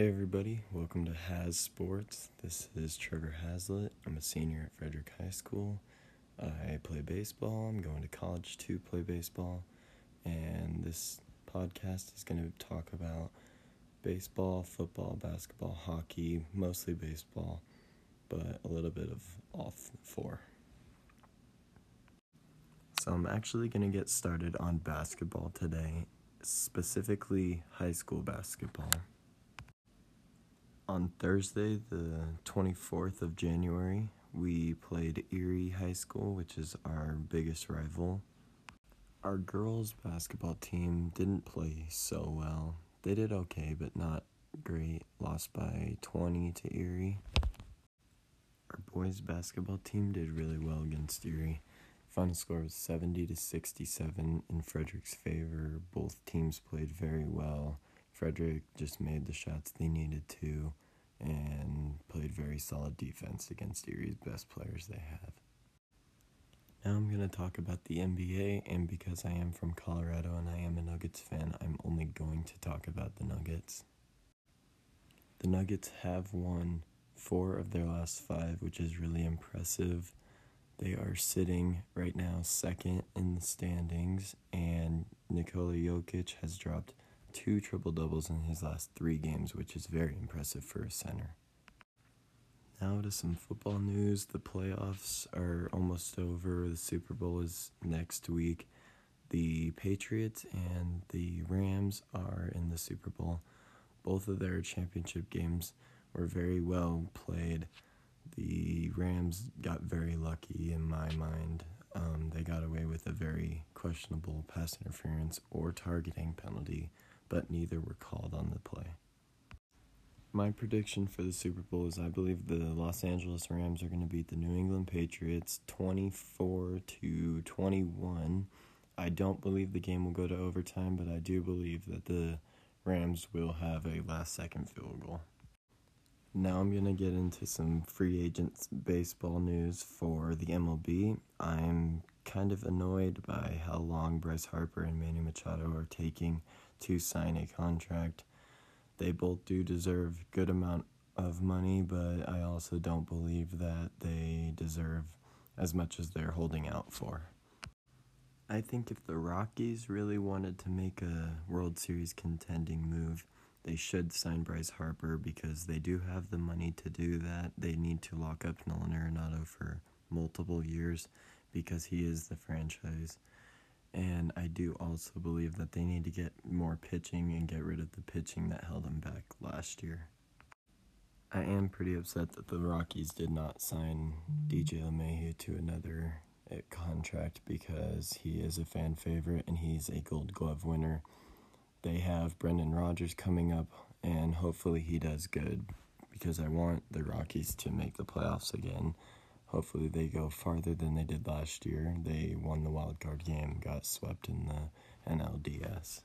Hey everybody, welcome to Has Sports. This is Trevor Haslett. I'm a senior at Frederick High School. I play baseball. I'm going to college to play baseball. And this podcast is going to talk about baseball, football, basketball, hockey, mostly baseball, but a little bit of off four. So I'm actually going to get started on basketball today, specifically high school basketball. On Thursday, the 24th of January, we played Erie High School, which is our biggest rival. Our girls' basketball team didn't play so well. They did okay, but not great. Lost by 20 to Erie. Our boys' basketball team did really well against Erie. Final score was 70 to 67 in Frederick's favor. Both teams played very well. Frederick just made the shots they needed to and played very solid defense against Erie's best players they have. Now I'm going to talk about the NBA, and because I am from Colorado and I am a Nuggets fan, I'm only going to talk about the Nuggets. The Nuggets have won four of their last five, which is really impressive. They are sitting right now second in the standings, and Nikola Jokic has dropped two triple doubles in his last three games, which is very impressive for a center. Now to some football news. The playoffs are almost over. The Super Bowl is next week. The Patriots and the Rams are in the Super Bowl. Both of their championship games were very well played. The Rams got very lucky in my mind. Um, they got away with a very questionable pass interference or targeting penalty but neither were called on the play. My prediction for the Super Bowl is I believe the Los Angeles Rams are going to beat the New England Patriots 24 to 21. I don't believe the game will go to overtime, but I do believe that the Rams will have a last second field goal. Now I'm going to get into some free agents baseball news for the MLB. I'm kind of annoyed by how long Bryce Harper and Manny Machado are taking to sign a contract. They both do deserve good amount of money, but I also don't believe that they deserve as much as they're holding out for. I think if the Rockies really wanted to make a World Series contending move, they should sign Bryce Harper because they do have the money to do that. They need to lock up Nolan Arenado for multiple years because he is the franchise. And I do also believe that they need to get more pitching and get rid of the pitching that held them back last year. I am pretty upset that the Rockies did not sign DJ LeMahieu to another uh, contract because he is a fan favorite and he's a gold glove winner. They have Brendan Rodgers coming up, and hopefully he does good because I want the Rockies to make the playoffs again. Hopefully they go farther than they did last year. They won the wild card game, got swept in the NLDS.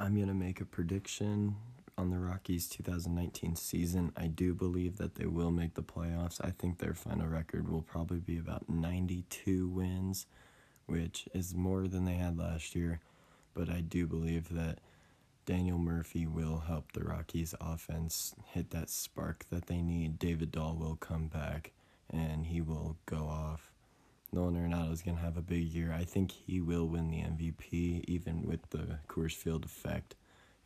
I'm going to make a prediction on the Rockies 2019 season. I do believe that they will make the playoffs. I think their final record will probably be about 92 wins, which is more than they had last year. But I do believe that Daniel Murphy will help the Rockies offense hit that spark that they need. David Dahl will come back and he will go off. Nolan Arenado is going to have a big year. I think he will win the MVP, even with the Coors Field effect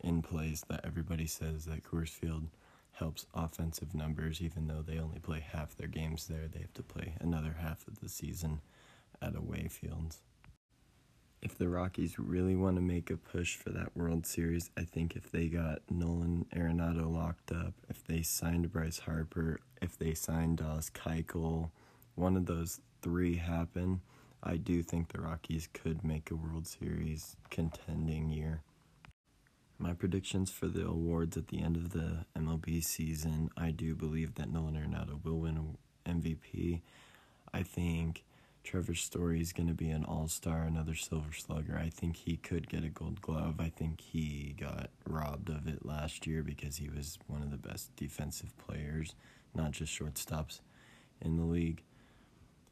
in place that everybody says that Coors Field helps offensive numbers, even though they only play half their games there. They have to play another half of the season at away fields. If the Rockies really want to make a push for that World Series, I think if they got Nolan Arenado locked up, if they signed Bryce Harper, if they signed Dallas Keuchel, one of those three happen, I do think the Rockies could make a World Series contending year. My predictions for the awards at the end of the MLB season, I do believe that Nolan Arenado will win MVP. I think Trevor Story is going to be an all star, another silver slugger. I think he could get a gold glove. I think he got robbed of it last year because he was one of the best defensive players, not just shortstops, in the league.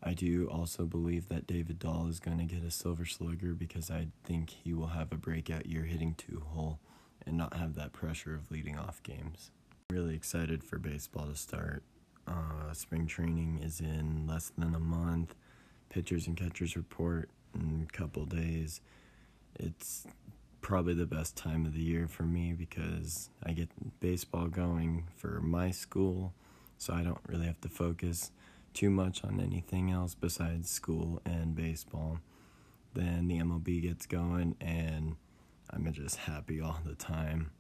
I do also believe that David Dahl is going to get a silver slugger because I think he will have a breakout year hitting two hole. and not have that pressure of leading off games. Really excited for baseball to start. Uh, spring training is in less than a month. Pitchers and catchers report in a couple days. It's probably the best time of the year for me because I get baseball going for my school, so I don't really have to focus too much on anything else besides school and baseball. Then the MLB gets going, and I'm just happy all the time.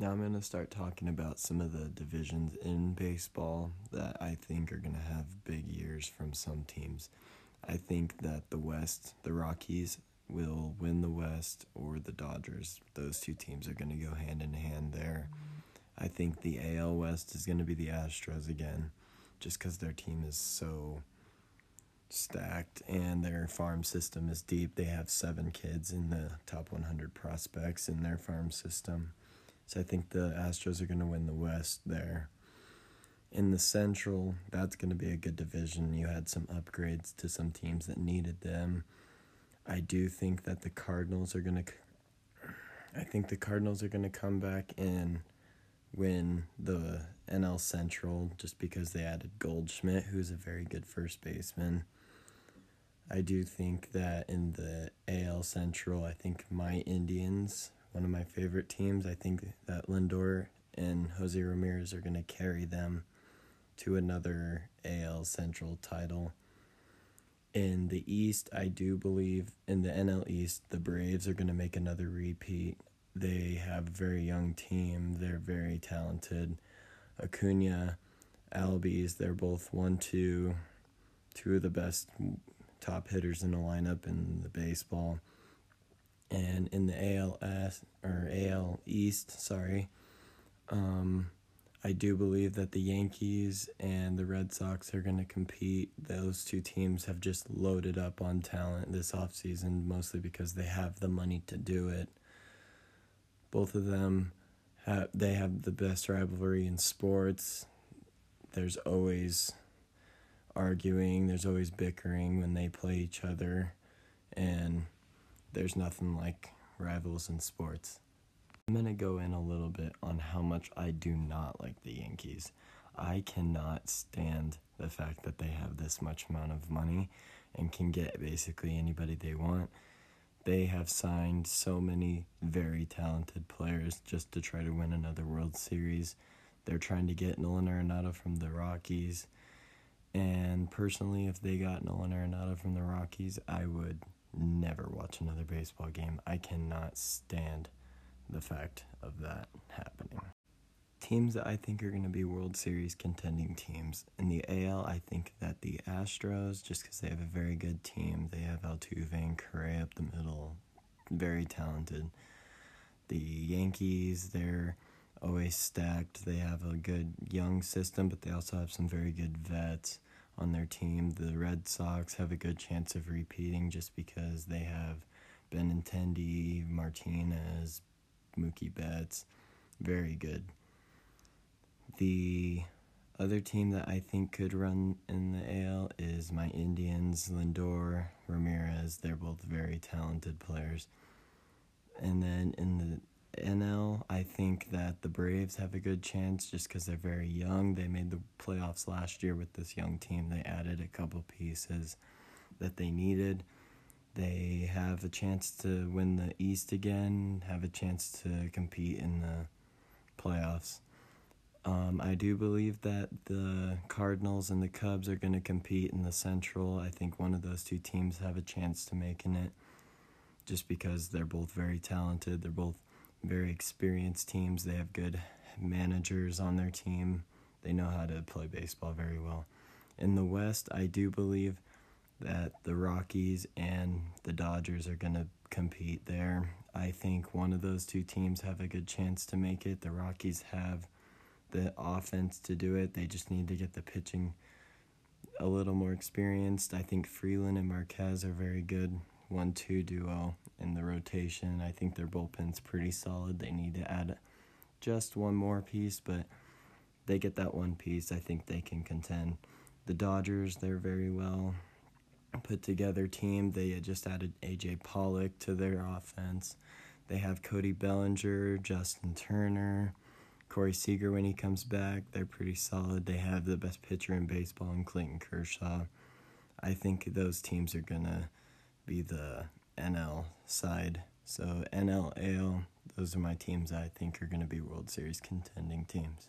Now I'm going to start talking about some of the divisions in baseball that I think are going to have big years from some teams. I think that the West, the Rockies, will win the West or the Dodgers. Those two teams are going to go hand in hand there. I think the AL West is going to be the Astros again, just because their team is so stacked and their farm system is deep. They have seven kids in the top 100 prospects in their farm system. So I think the Astros are going to win the West there. In the Central, that's going to be a good division. You had some upgrades to some teams that needed them. I do think that the Cardinals are going to I think the Cardinals are going to come back and win the NL Central just because they added Goldschmidt, who's a very good first baseman. I do think that in the AL Central, I think my Indians one of my favorite teams. I think that Lindor and Jose Ramirez are going to carry them to another AL Central title. In the East, I do believe in the NL East, the Braves are going to make another repeat. They have a very young team. They're very talented. Acuna, Albies, they're both one, two, two of the best top hitters in the lineup in the baseball and in the ALS or AL East, sorry, um, I do believe that the Yankees and the Red Sox are going to compete. Those two teams have just loaded up on talent this offseason, mostly because they have the money to do it. Both of them have they have the best rivalry in sports. There's always arguing, there's always bickering when they play each other and there's nothing like rivals in sports. I'm going to go in a little bit on how much I do not like the Yankees. I cannot stand the fact that they have this much amount of money and can get basically anybody they want. They have signed so many very talented players just to try to win another World Series. They're trying to get Nolan Arenado from the Rockies. And personally, if they got Nolan Arenado from the Rockies, I would never watch another baseball game. I cannot stand the fact of that happening. Teams that I think are going to be World Series contending teams. In the AL, I think that the Astros, just because they have a very good team, they have Altuve and Correa up the middle, very talented. The Yankees, they're always stacked. They have a good young system, but they also have some very good vets on their team. The Red Sox have a good chance of repeating just because they have Benintendi, Martinez, Mookie Betts. Very good. The other team that I think could run in the AL is my Indians, Lindor, Ramirez. They're both very talented players. And then in the NL, I think that the Braves have a good chance just because they're very young. They made the playoffs last year with this young team. They added a couple pieces that they needed. They have a chance to win the East again, have a chance to compete in the playoffs. Um, I do believe that the Cardinals and the Cubs are going to compete in the Central. I think one of those two teams have a chance to make in it just because they're both very talented. They're both very experienced teams. They have good managers on their team. They know how to play baseball very well. In the West, I do believe that the Rockies and the Dodgers are going to compete there. I think one of those two teams have a good chance to make it. The Rockies have the offense to do it. They just need to get the pitching a little more experienced. I think Freeland and Marquez are very good one two duo in the rotation. I think their bullpen's pretty solid. They need to add just one more piece, but they get that one piece. I think they can contend. The Dodgers, they're very well put together team. They just added AJ Pollock to their offense. They have Cody Bellinger, Justin Turner, Corey Seager when he comes back. They're pretty solid. They have the best pitcher in baseball in Clayton Kershaw. I think those teams are going to be the NL side. So, NL, AL, those are my teams I think are going to be World Series contending teams.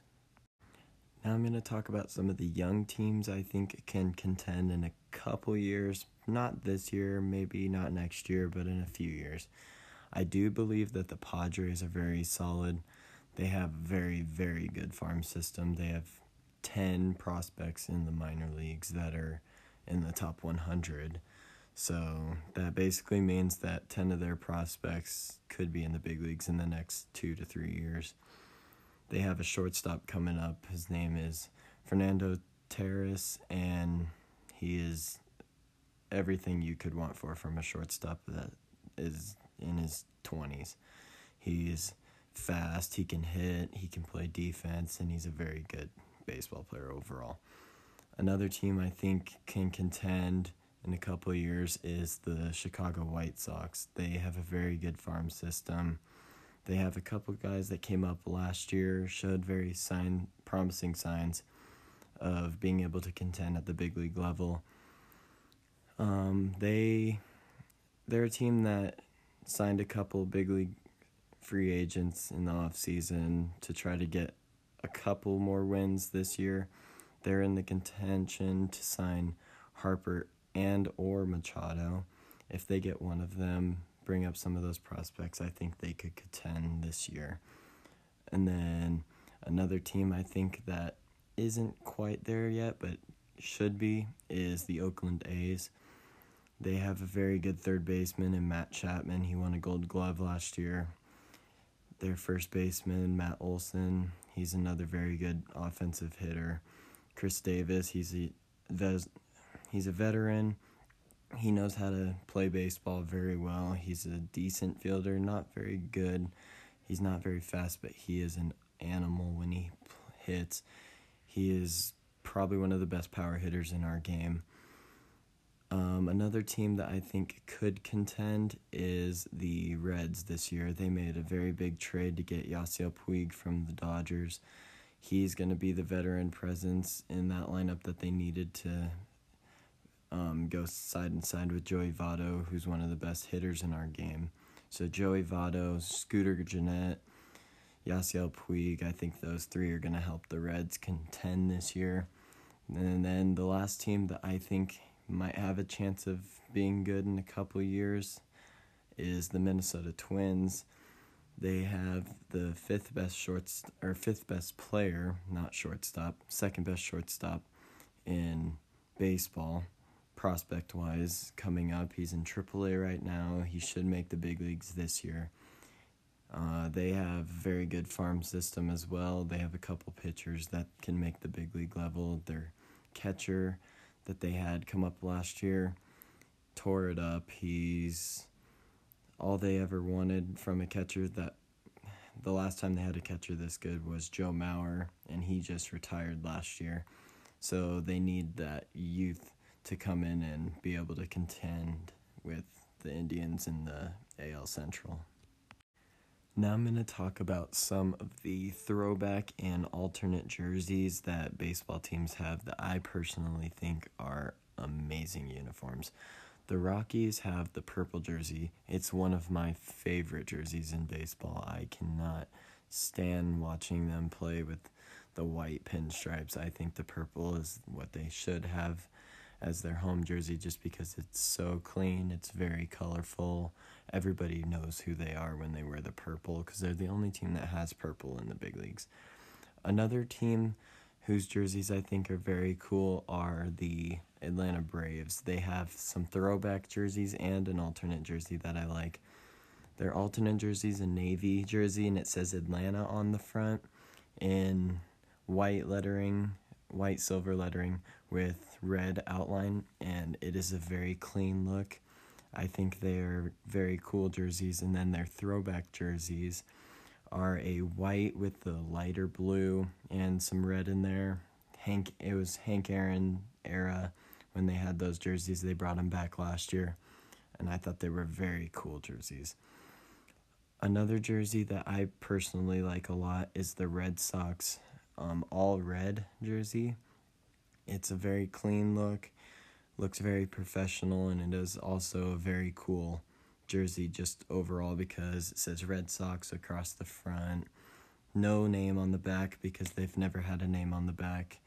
Now I'm going to talk about some of the young teams I think can contend in a couple years. Not this year, maybe not next year, but in a few years. I do believe that the Padres are very solid. They have very, very good farm system. They have 10 prospects in the minor leagues that are in the top 100. So that basically means that 10 of their prospects could be in the big leagues in the next two to three years. They have a shortstop coming up. His name is Fernando Tatis, and he is everything you could want for from a shortstop that is in his 20s. He is fast, he can hit, he can play defense, and he's a very good baseball player overall. Another team I think can contend in a couple years is the Chicago White Sox. They have a very good farm system. They have a couple guys that came up last year, showed very sign promising signs of being able to contend at the big league level. Um, they they're a team that signed a couple big league free agents in the off season to try to get a couple more wins this year. They're in the contention to sign Harper and or Machado. If they get one of them, bring up some of those prospects, I think they could contend this year. And then another team I think that isn't quite there yet, but should be, is the Oakland A's. They have a very good third baseman in Matt Chapman. He won a gold glove last year. Their first baseman, Matt Olson, he's another very good offensive hitter. Khris Davis, he's a he's a veteran he knows how to play baseball very well. He's a decent fielder, not very good. He's not very fast, but he is an animal when he hits. He is probably one of the best power hitters in our game. Um, another team that I think could contend is the Reds this year. They made a very big trade to get Yasiel Puig from the Dodgers. He's going to be the veteran presence in that lineup that they needed to um, go side and side with Joey Votto, who's one of the best hitters in our game. So Joey Votto, Scooter Gennett, Yasiel Puig, I think those three are going to help the Reds contend this year. And then the last team that I think might have a chance of being good in a couple years is the Minnesota Twins. They have the fifth best shorts or fifth best player, not shortstop, second best shortstop in baseball prospect wise coming up. He's in AAA right now. He should make the big leagues this year. Uh, they have very good farm system as well. They have a couple pitchers that can make the big league level. Their catcher that they had come up last year tore it up. He's all they ever wanted from a catcher that the last time they had a catcher this good was Joe Mauer and he just retired last year. So they need that youth to come in and be able to contend with the Indians in the AL Central. Now I'm going to talk about some of the throwback and alternate jerseys that baseball teams have that I personally think are amazing uniforms. The Rockies have the purple jersey. It's one of my favorite jerseys in baseball. I cannot stand watching them play with the white pinstripes. I think the purple is what they should have as their home jersey just because it's so clean, it's very colorful. Everybody knows who they are when they wear the purple because they're the only team that has purple in the big leagues. Another team whose jerseys I think are very cool are the Atlanta Braves. They have some throwback jerseys and an alternate jersey that I like. Their alternate jersey is a navy jersey and it says Atlanta on the front in white lettering, white silver lettering with red outline, and it is a very clean look. I think they are very cool jerseys, and then their throwback jerseys are a white with the lighter blue and some red in there. Hank, it was Hank Aaron era when they had those jerseys. They brought them back last year, and I thought they were very cool jerseys. Another jersey that I personally like a lot is the Red Sox um, all red jersey. It's a very clean look, looks very professional, and it is also a very cool jersey just overall because it says Red Sox across the front. No name on the back because they've never had a name on the back,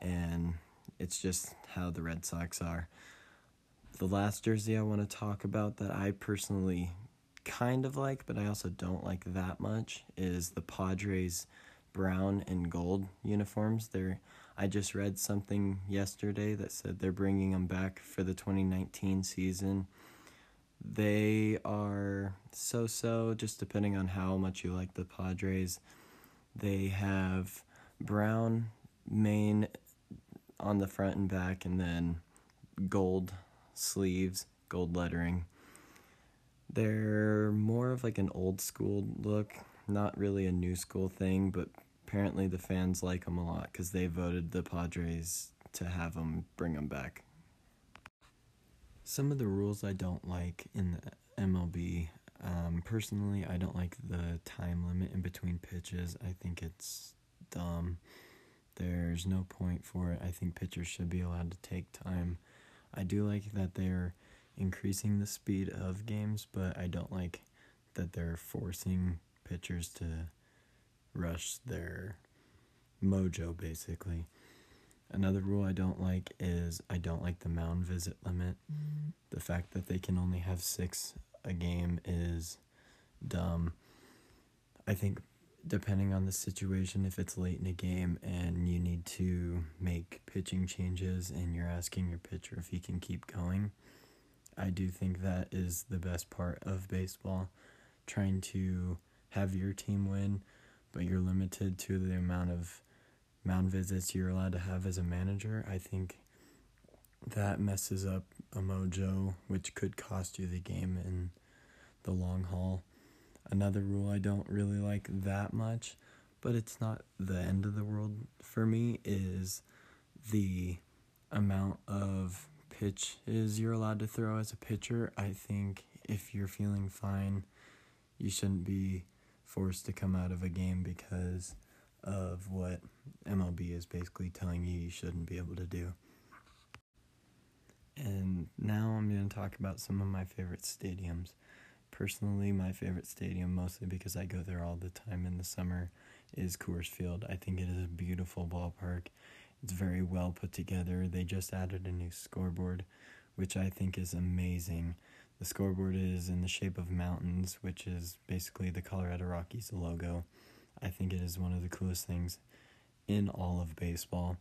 and it's just how the Red Sox are. The last jersey I want to talk about that I personally kind of like, but I also don't like that much, is the Padres brown and gold uniforms. They're I just read something yesterday that said they're bringing them back for the 2019 season. They are so so, just depending on how much you like the Padres. They have brown main on the front and back, and then gold sleeves, gold lettering. They're more of like an old school look, not really a new school thing, but apparently the fans like them a lot because they voted the Padres to have them bring them back. Some of the rules I don't like in the MLB. Um, personally, I don't like the time limit in between pitches. I think it's dumb. There's no point for it. I think pitchers should be allowed to take time. I do like that they're increasing the speed of games, but I don't like that they're forcing pitchers to rush their mojo basically. Another rule I don't like is I don't like the mound visit limit. Mm-hmm. The fact that they can only have six a game is dumb. I think depending on the situation, if it's late in a game and you need to make pitching changes and you're asking your pitcher if he can keep going, I do think that is the best part of baseball. Trying to have your team win, but you're limited to the amount of mound visits you're allowed to have as a manager. I think that messes up a mojo, which could cost you the game in the long haul. Another rule I don't really like that much, but it's not the end of the world for me, is the amount of pitches you're allowed to throw as a pitcher. I think if you're feeling fine, you shouldn't be forced to come out of a game because of what MLB is basically telling you you shouldn't be able to do. And now I'm going to talk about some of my favorite stadiums. Personally, my favorite stadium, mostly because I go there all the time in the summer, is Coors Field. I think it is a beautiful ballpark. It's very well put together. They just added a new scoreboard, which I think is amazing. The scoreboard is in the shape of mountains, which is basically the Colorado Rockies logo. I think it is one of the coolest things in all of baseball.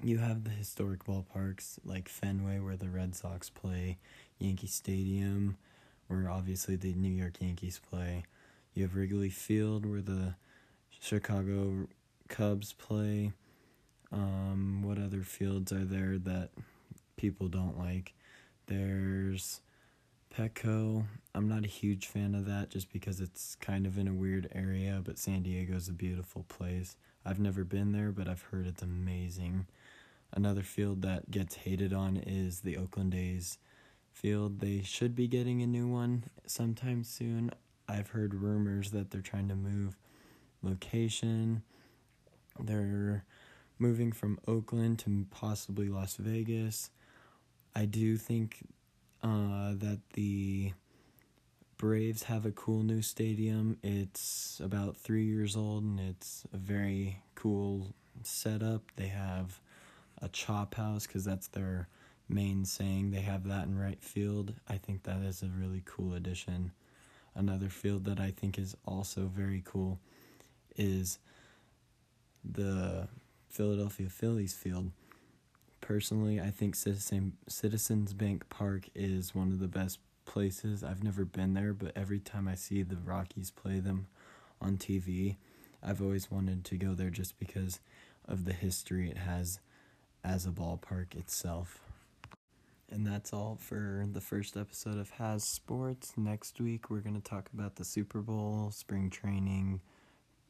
You have the historic ballparks like Fenway, where the Red Sox play, Yankee Stadium, where obviously the New York Yankees play. You have Wrigley Field, where the Chicago Cubs play. Um, what other fields are there that people don't like? There's Petco. I'm not a huge fan of that just because it's kind of in a weird area, but San Diego's a beautiful place. I've never been there, but I've heard it's amazing. Another field that gets hated on is the Oakland A's field. They should be getting a new one sometime soon. I've heard rumors that they're trying to move location. They're moving from Oakland to possibly Las Vegas. I do think uh, that the Braves have a cool new stadium. It's about three years old and it's a very cool setup. They have a chop house because that's their main saying. They have that in right field. I think that is a really cool addition. Another field that I think is also very cool is the Philadelphia Phillies field. Personally, I think Citizen Citizens Bank Park is one of the best places. I've never been there, but every time I see the Rockies play them on TV, I've always wanted to go there just because of the history it has as a ballpark itself. And that's all for the first episode of Has Sports. Next week, we're going to talk about the Super Bowl, spring training,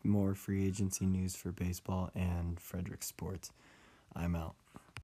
more free agency news for baseball, and Frederick Sports. I'm out.